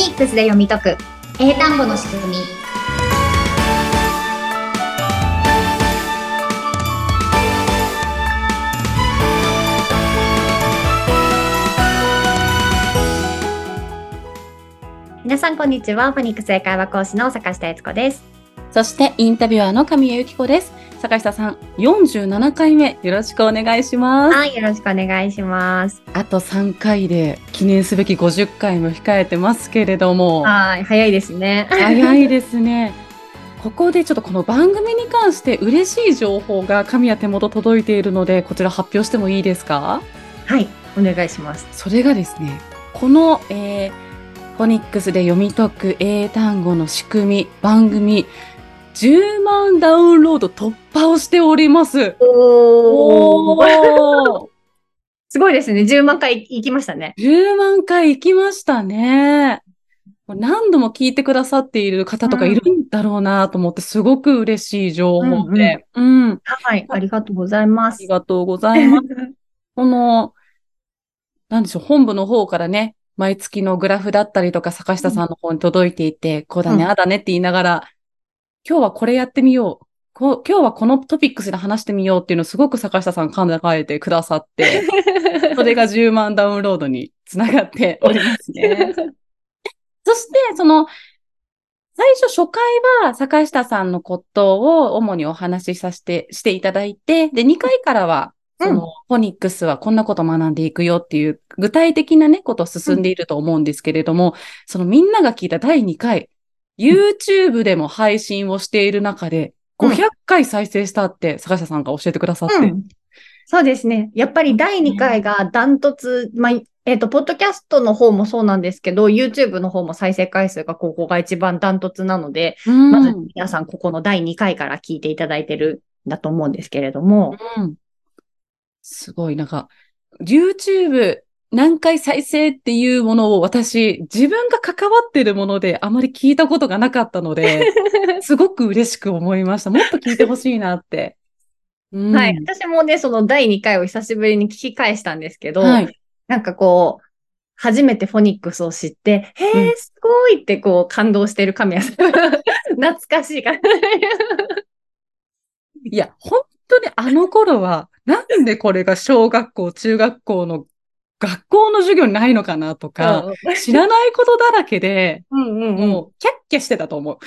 ニックスで読み解く。英単語の仕組み。皆さんこんにちは。フォニックス英会話講師の坂下悦子です。そしてインタビュアーの神谷由紀子です。坂下さん、47回目よろしくお願いします。はいよろしくお願いしますあと3回で記念すべき50回も控えてますけれども、はい早いですね早いですね。ここでちょっとこの番組に関して嬉しい情報が神谷手元届いているので、こちら発表してもいいですか？はいお願いしますそれがですね、この、えーフォニックスで読み解く英単語の仕組み、番組、10万ダウンロード突破をしております。おおー。すごいですね。10万回いきましたね。10万回行きましたね。何度も聞いてくださっている方とかいるんだろうなと思って、すごく嬉しい情報で。うん、はいありがとうございます。ありがとうございます。この、なんでしょう、本部の方からね、毎月のグラフだったりとか、坂下さんの方に届いていて、こうだね、うん。ああだねって言いながら、今日はこれやってみよう。こう今日はこのトピックスで話してみようっていうのをすごく坂下さん考えてくださって、それが10万ダウンロードにつながっておりますね。そして、その、最初初回は坂下さんのことを主にお話しさせて、していただいて、で、2回からは、その、フォニックスはこんなこと学んでいくよっていう、具体的なね、ことを進んでいると思うんですけれども、そのみんなが聞いた第2回、YouTube でも配信をしている中で、うん500回再生したって、坂下さんが教えてくださって。うんそうですね。やっぱり第2回がダントツ、まあ、えっ、と、ポッドキャストの方もそうなんですけど、YouTube の方も再生回数がここが一番ダントツなので、うんまず皆さんここの第2回から聞いていただいてるんだと思うんですけれども、うん。すごい、なんか、YouTube 何回再生っていうものを私、自分が関わってるものであまり聞いたことがなかったので、すごく嬉しく思いました。もっと聞いてほしいなって。うんはい。私もね、その第2回を久しぶりに聞き返したんですけど、はい。なんかこう、初めてフォニックスを知って、へうんえ、すごいってこう感動してる神谷さん。懐かしいから。いや、本当にあの頃は、なんでこれが小学校、中学校の学校の授業にないのかなとか、知らないことだらけで、うんうんうん。もう、キャッキャしてたと思う。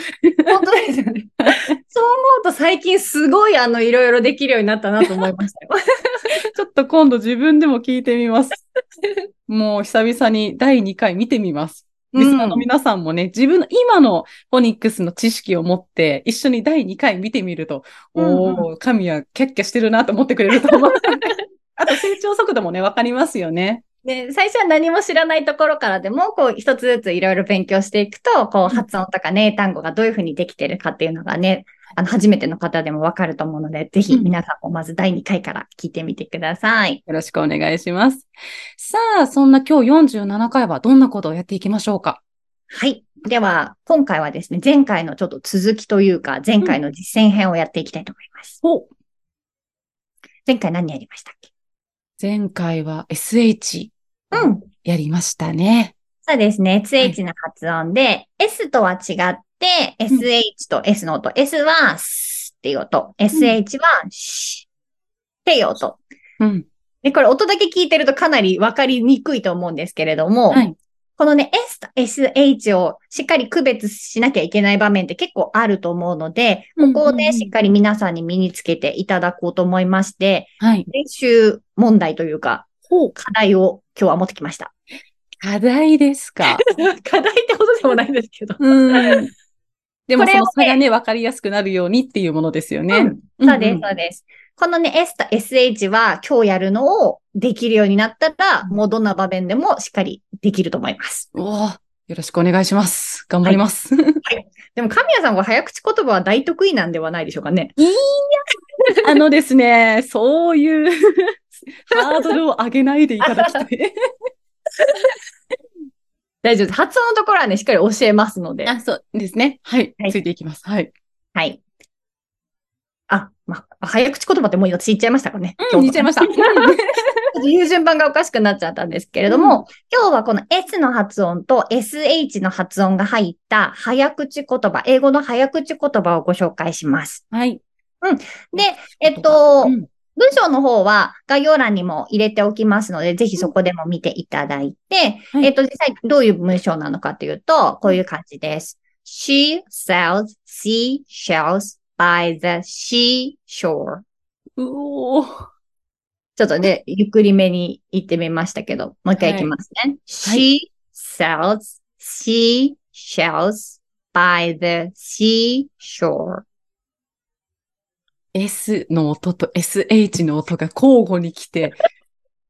本当ですよね。そう思うと最近すごいあのいろいろできるようになったなと思いましたよ。ちょっと今度自分でも聞いてみます。もう久々に第2回見てみます。リスナーの皆さんもね、自分の今のフォニックスの知識を持って、一緒に第2回見てみると、うんうんおー、神はキャッキャしてるなと思ってくれると思う。あと成長速度もね、わかりますよね。で最初は何も知らないところからでも、こう一つずついろいろ勉強していくと、こう発音とかね、英単語がどういうふうにできてるかっていうのがね、あの初めての方でもわかると思うので、ぜひ皆さんもまず第2回から聞いてみてください。よろしくお願いします。さあ、そんな今日47回はどんなことをやっていきましょうか？はい。では、今回はですね、前回のちょっと続きというか、前回の実践編をやっていきたいと思います。お前回何やりましたっけ？前回は SH うん。やりましたね。そうですね。SH の発音で、S とは違って、SH と S の音。S は、スっていう音。SH は、シっていう音。うん。で、これ音だけ聞いてるとかなりわかりにくいと思うんですけれども、はい。このね、S と SH をしっかり区別しなきゃいけない場面って結構あると思うので、ここをね、うんうんうんしっかり皆さんに身につけていただこうと思いまして、はい。練習問題というか。課題を今日は持ってきました。課題ですか？課題ってことでもないんですけど。うん。でもその差がね、わかりやすくなるようにっていうものですよね。うんそうです、そうです。このね、S と SH は今日やるのをできるようになったら、もうどんな場面でもしっかりできると思います。おーよろしくお願いします。頑張ります。でも、神谷さんは早口言葉は大得意なんではないでしょうかね。あのですね、そういう ハードルを上げないでいただきたい。大丈夫です。発音のところはね、しっかり教えますので。あ、そうですね。はい。はいついていきます。はい。はい。あ、まあ、早口言葉ってもう私言っちゃいましたかね。うん、言っちゃいました。言う順番がおかしくなっちゃったんですけれども、今日はこの S の発音と SH の発音が入った早口言葉、英語の早口言葉をご紹介します。はい。で、えっと、うん文章の方は概要欄にも入れておきますので、ぜひそこでも見ていただいて、はいえっと、実際どういう文章なのかというと、こういう感じです。She sells seashells by the seashore. うおーちょっとね、ゆっくりめに言ってみましたけど、もう一回いきますね。She sells seashells by the seashore. S の音と SH の音が交互に来て、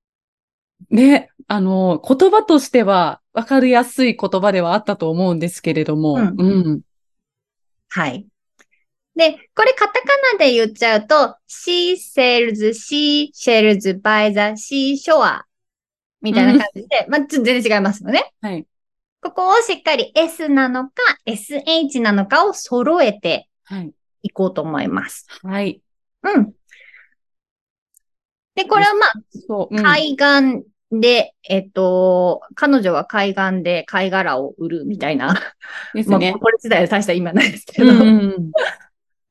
ね、あの、言葉としては分かりやすい言葉ではあったと思うんですけれども、うんうん。はい。で、これカタカナで言っちゃうと、she sells seashells by the seashore みたいな感じで、まあ、全然違いますよね。はい。ここをしっかり S なのか SH なのかを揃えてはい。いこうと思います。はい。うん。で、これはまあ、そう。うん海岸で、えっと、彼女は海岸で貝殻を売るみたいな。まあ、ですね。これ自体は大した意味はないですけど、うんうんうん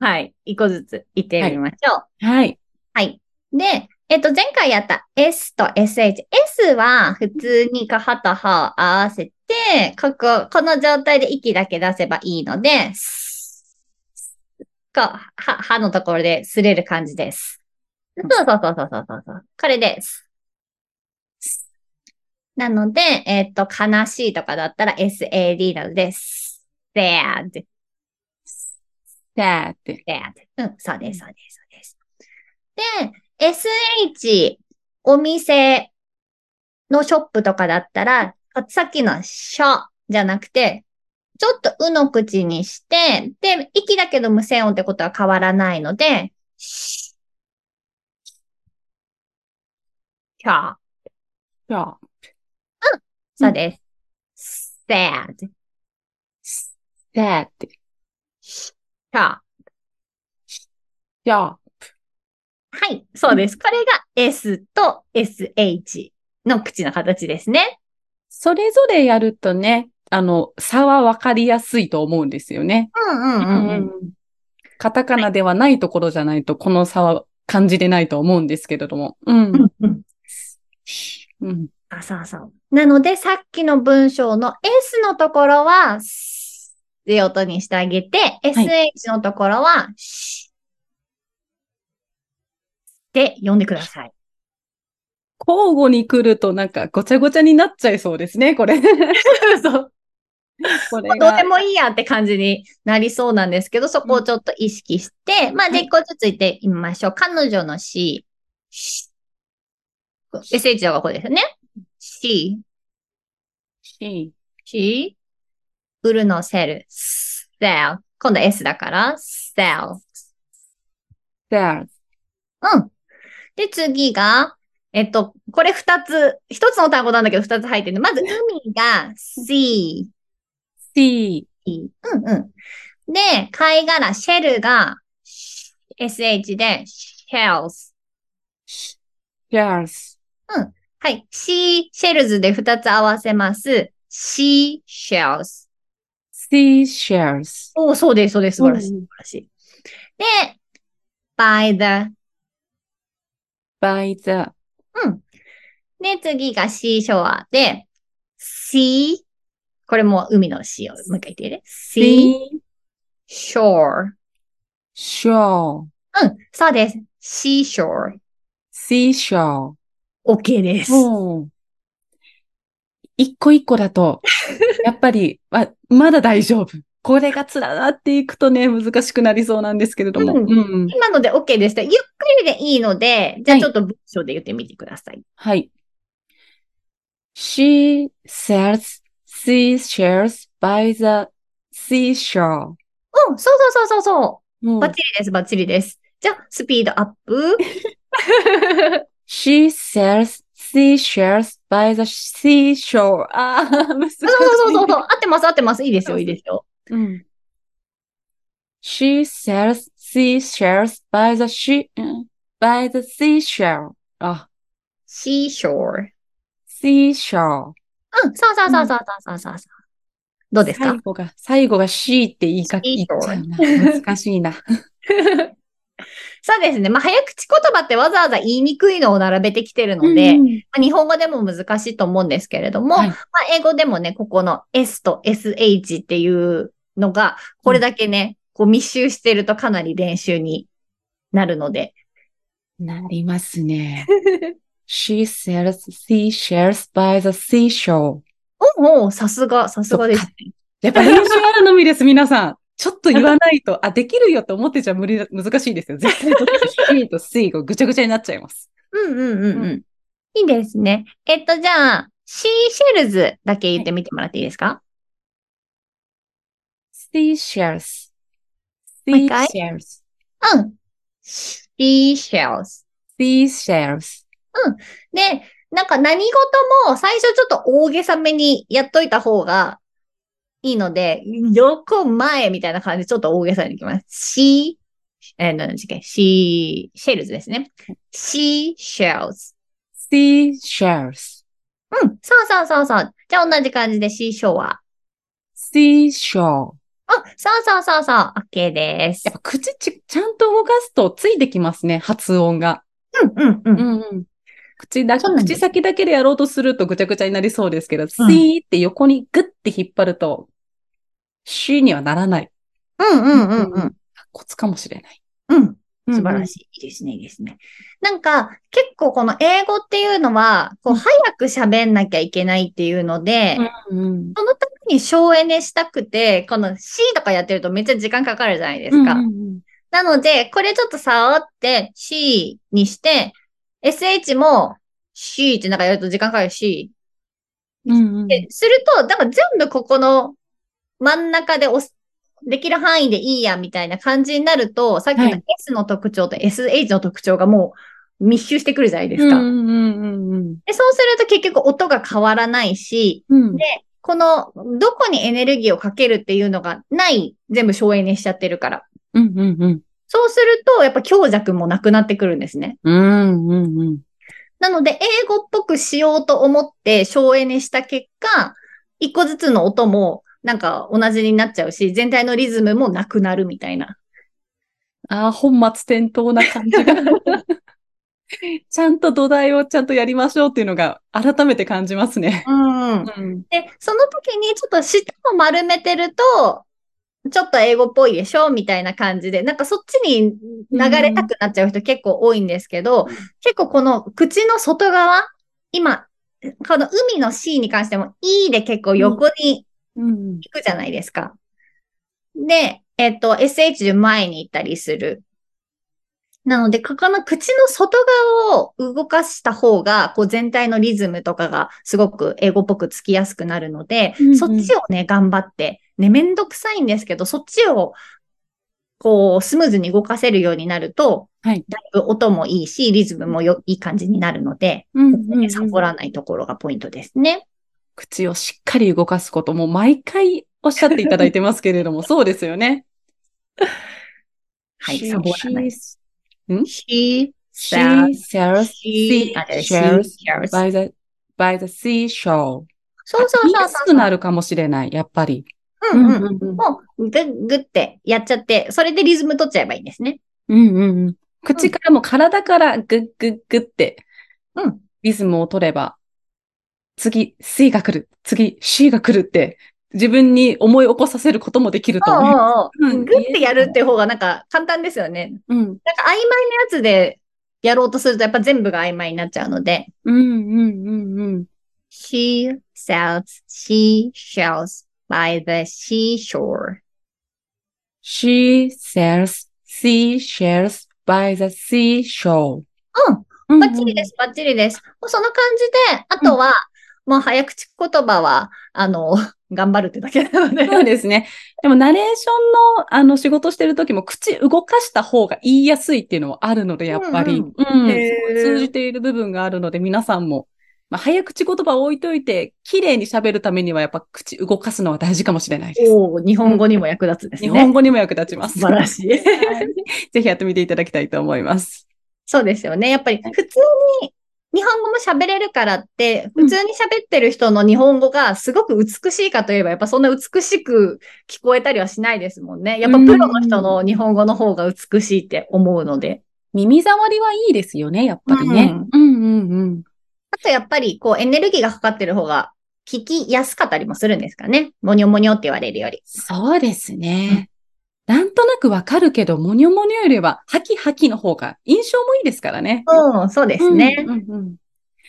はい。一個ずつ言ってみましょう。はい。はい。で、えっと、前回やった S と SH。S は普通にかはとはを合わせて、ここ、この状態で息だけ出せばいいので、スこう、は、はのところで擦れる感じです。そうそうそうそうそうそうそう。これです。なので、えっと、悲しいとかだったら SAD なので、sad, sad. sad. うん、そうです、そうです、そうです。で、SH、お店のショップとかだったら、さっきのショじゃなくて、ちょっとうの口にして、で、息だけど無線音ってことは変わらないので、シキャー。じゃあ、そうです。sad, sad. キャー。じゃあ、はい、そうです。これが S と SH の口の形ですね。それぞれやるとね、あの、差は分かりやすいと思うんですよね。うんうんうんうん。カタカナではないところじゃないと、この差は感じれないと思うんですけれども。うん。うん。あ、そうそう。なので、さっきの文章の S のところは、スって音にしてあげて、SH のところは、シって読んでください。交互に来るとなんかごちゃごちゃになっちゃいそうですね、これ。そう。これどうでが。もいいやって感じになりそうなんですけど、そこをちょっと意識して、まあ、はいで、一個ずつ言ってみましょう。彼女の C。SH のがここですよね。C。し C。売るのセル。sell。今度 S だから、sell。there, うん。で、次が、えっと、これ二つ、一つの単語なんだけど二つ入ってるの。まず、海が sea。see, うんうん。で、貝殻、シェルが sh で shells。shares, はい。sea shells で二つ合わせます。sea shells。Sea shares. おーそうです、そうです。素晴らしい。うん素晴らしい。で、by the う by the, ん。で、次がシーショアで、sea、これも海の sea をもう一回言ってね。sea sea, shore。shore, うん、そうです。seashore。seashore. OK です。一個一個だと、やっぱり、ま、まだ大丈夫。これが連なっていくとね、難しくなりそうなんですけれども。うんうん今ので OK でした。ゆっくりでいいので、じゃあちょっと文章で言ってみてください。はい。She sells seashells by the seashore. うん、そうそうそうそうう。んバッチリです、バッチリです。じゃあ、スピードアップ。She sells seashells by the seashore. ああ、難しい。そうそうそうそう。合ってます、合ってます。いいですよ、いいですよ。うん。She sells seashells by the she, by the seashore. あ、seashore。seashore。うん、そうそうそうそうそうそうそう。どうですか最後が、最後が she って言いかけ、ちゃうな。難しいな。そうですね。まあ、早口言葉ってわざわざ言いにくいのを並べてきてるので、うんまあ、日本語でも難しいと思うんですけれども、はいまあ、英語でもね、ここの S と SH っていうのが、これだけね、こう密集してるとかなり練習になるので。なりますね。she sells seashells by the seashore. おお、さすが、さすがですね。やっぱ練習あるのみです、皆さん。ちょっと言わないと、あ、できるよと思ってちゃ無理だ、難しいですよ。絶対どっち she と c がぐちゃぐちゃになっちゃいます。うんうんうんうん。ういいですね。えっと、じゃあ、シーシェルズだけ言ってみてもらっていいですか、seashells. もう一回？seashells. うん。シーシェルズ。seashells. で、なんか何事も最初ちょっと大げさめにやっといた方がいいので、横前みたいな感じでちょっと大げさにいきます。シー、えー、何でしたっけ？シー、シェルズですね。シーシェルズ。seashells. うん。そうそうそうそう。じゃあ同じ感じでシーショーは。seashore. あ、そうそうそうそう。OK ですやっ。ぱ口ち、ちゃんと動かすとついてきますね、発音が。うんうんうん。うんうん。口だ、口先だけでやろうとするとぐちゃぐちゃになりそうですけど、うん C って横にグッて引っ張ると、C にはならない。うんうんうんうん。コツかもしれない。うん。素晴らい。しい。いいですね、いいですね。なんか、結構この英語っていうのは、こう、うん早く喋んなきゃいけないっていうので、うんうん。そのために省エネしたくて、この C とかやってるとめっちゃ時間かかるじゃないですか。うんうんなので、これちょっと触って C にして、SH も C ってなんかやると時間かかるし、うんうんで、すると、だから全部ここの真ん中で押す、できる範囲でいいや、みたいな感じになると、さっきのはい S の特徴と SH の特徴がもう密集してくるじゃないですか。でそうすると結局音が変わらないし、うん。でこの、どこにエネルギーをかけるっていうのがない、全部省エネしちゃってるから。うんうんうん。そうすると、やっぱ強弱もなくなってくるんですね。うんうんうん。なので、英語っぽくしようと思って省エネした結果、一個ずつの音もなんか同じになっちゃうし、全体のリズムもなくなるみたいな。ああ、本末転倒な感じが。ちゃんと土台をちゃんとやりましょうっていうのが改めて感じますね。うん。うん。で、その時にちょっと舌を丸めてると、ちょっと英語っぽいでしょみたいな感じで、なんかそっちに流れたくなっちゃう人結構多いんですけど、うん結構この口の外側、今、この海の C に関しても E で結構横にうん。行くじゃないですか。で、えっと、SH で前に行ったりする。なので、ここの口の外側を動かした方が、こう全体のリズムとかがすごく英語っぽくつきやすくなるので、うんうんそっちをね、頑張って、ね、めんどくさいんですけど、そっちを、こう、スムーズに動かせるようになると、はい。だいぶ音もいいし、リズムもよいい感じになるので、うんここねサボらないところがポイントですね。口をしっかり動かすことも毎回おっしゃっていただいてますけれども、そうですよね。はい、サボらない。ん？she, sells, she, sells. by the, by the seashore. そうそうそうそう。くなるかもしれない、やっぱり。うんうん。うんうんもう、ぐ、ぐってやっちゃって、それでリズム取っちゃえばいいんですね。うんうんうん。口からも体からグッグッグってうん。リズムを取れば、次 C が来る、次 C が来るって自分に思い起こさせることもできると思う。グってやるっていう方がなんか簡単ですよね。うん。なんか曖昧なやつでやろうとするとやっぱ全部が曖昧になっちゃうので。うんうんうんうん。She sells seashells by the seashore. She sells seashells by the seashore. うん。バッチリです、バッチリです。もうその感じで、あとは、もう早口言葉は、あの、頑張るってだけなので。そうですね。でも、ナレーションの、あの、仕事してる時も、口動かした方が言いやすいっていうのはあるので、やっぱり。ううんん。へー通じている部分があるので、皆さんも、まあ、早口言葉を置いといて、綺麗に喋るためには、やっぱ口動かすのは大事かもしれないです。おー日本語にも役立つです日ね。本語にも役立ちます。素晴らしい。ぜひやってみていただきたいと思います。そうですよね。やっぱり普通に日本語も喋れるからって、普通に喋ってる人の日本語がすごく美しいかといえば、やっぱそんな美しく聞こえたりはしないですもんね。やっぱプロの人の日本語の方が美しいって思うので。耳障りはいいですよね、やっぱりね。うん、うん、うん。あとやっぱり、こう、エネルギーがかかってる方が聞きやすかったりもするんですかね。もにょもにょって言われるより。そうですね。なんとなくわかるけど、もにょもにょよりは、ハキハキの方が印象もいいですからね。うん、そうですね。うんうんうん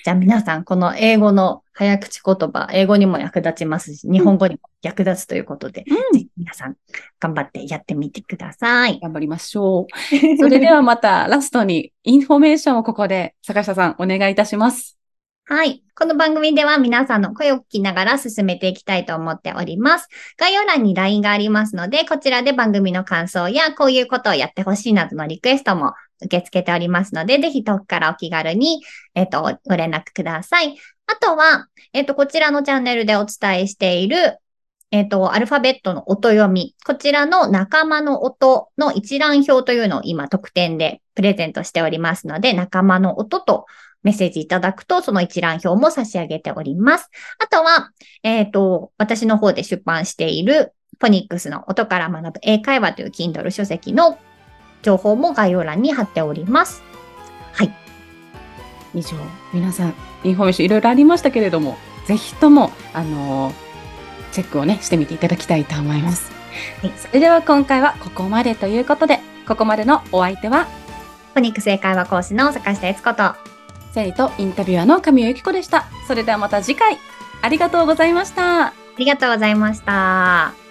じゃあ皆さん、この英語の早口言葉、英語にも役立ちますし、日本語にも役立つということで、うんぜひ皆さん、頑張ってやってみてください。頑張りましょう。それではまたラストにインフォメーションをここで坂下さんお願いいたします。はい。この番組では皆さんの声を聞きながら進めていきたいと思っております。概要欄に LINE がありますので、こちらで番組の感想やこういうことをやってほしいなどのリクエストも受け付けておりますので、ぜひ遠くからお気軽に、えっ、と、ご連絡ください。あとは、えっ、と、こちらのチャンネルでお伝えしている、えっ、と、アルファベットの音読み。こちらの仲間の音の一覧表というのを今特典でプレゼントしておりますので、仲間の音とメッセージいただくと、その一覧表も差し上げております。あとは、えっ、と、私の方で出版している、フォニックスの音から学ぶ英会話という Kindle 書籍の情報も概要欄に貼っております。はい。以上、皆さん、インフォメーションいろいろありましたけれども、ぜひとも、あのーチェックをね、してみていただきたいと思います。はいそれでは今回はここまでということで、ここまでのお相手は、フォニックス英会話講師の坂下悦子と、生徒インタビュアーの神尾由紀子でした。それではまた次回、ありがとうございました。ありがとうございました。